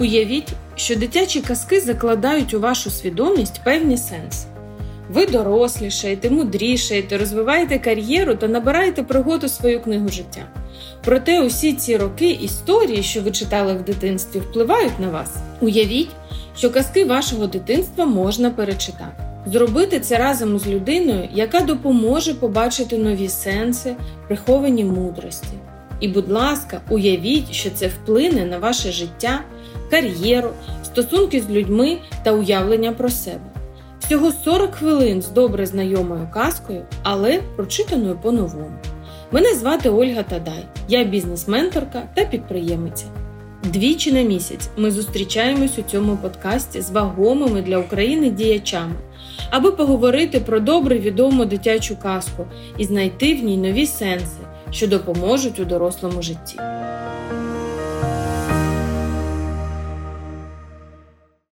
Уявіть, що дитячі казки закладають у вашу свідомість певні сенси. Ви дорослішаєте, мудрішаєте, розвиваєте кар'єру та набираєте пригоду свою книгу життя. Проте усі ці роки історії, що ви читали в дитинстві, впливають на вас. Уявіть, що казки вашого дитинства можна перечитати. Зробити це разом з людиною, яка допоможе побачити нові сенси, приховані мудрості. І, будь ласка, уявіть, що це вплине на ваше життя, кар'єру, стосунки з людьми та уявлення про себе. Всього 40 хвилин з добре знайомою казкою, але прочитаною по-новому. Мене звати Ольга Тадай, я бізнес-менторка та підприємиця. Двічі на місяць ми зустрічаємось у цьому подкасті з вагомими для України діячами, аби поговорити про добре відому дитячу казку і знайти в ній нові сенси, що допоможуть у дорослому житті.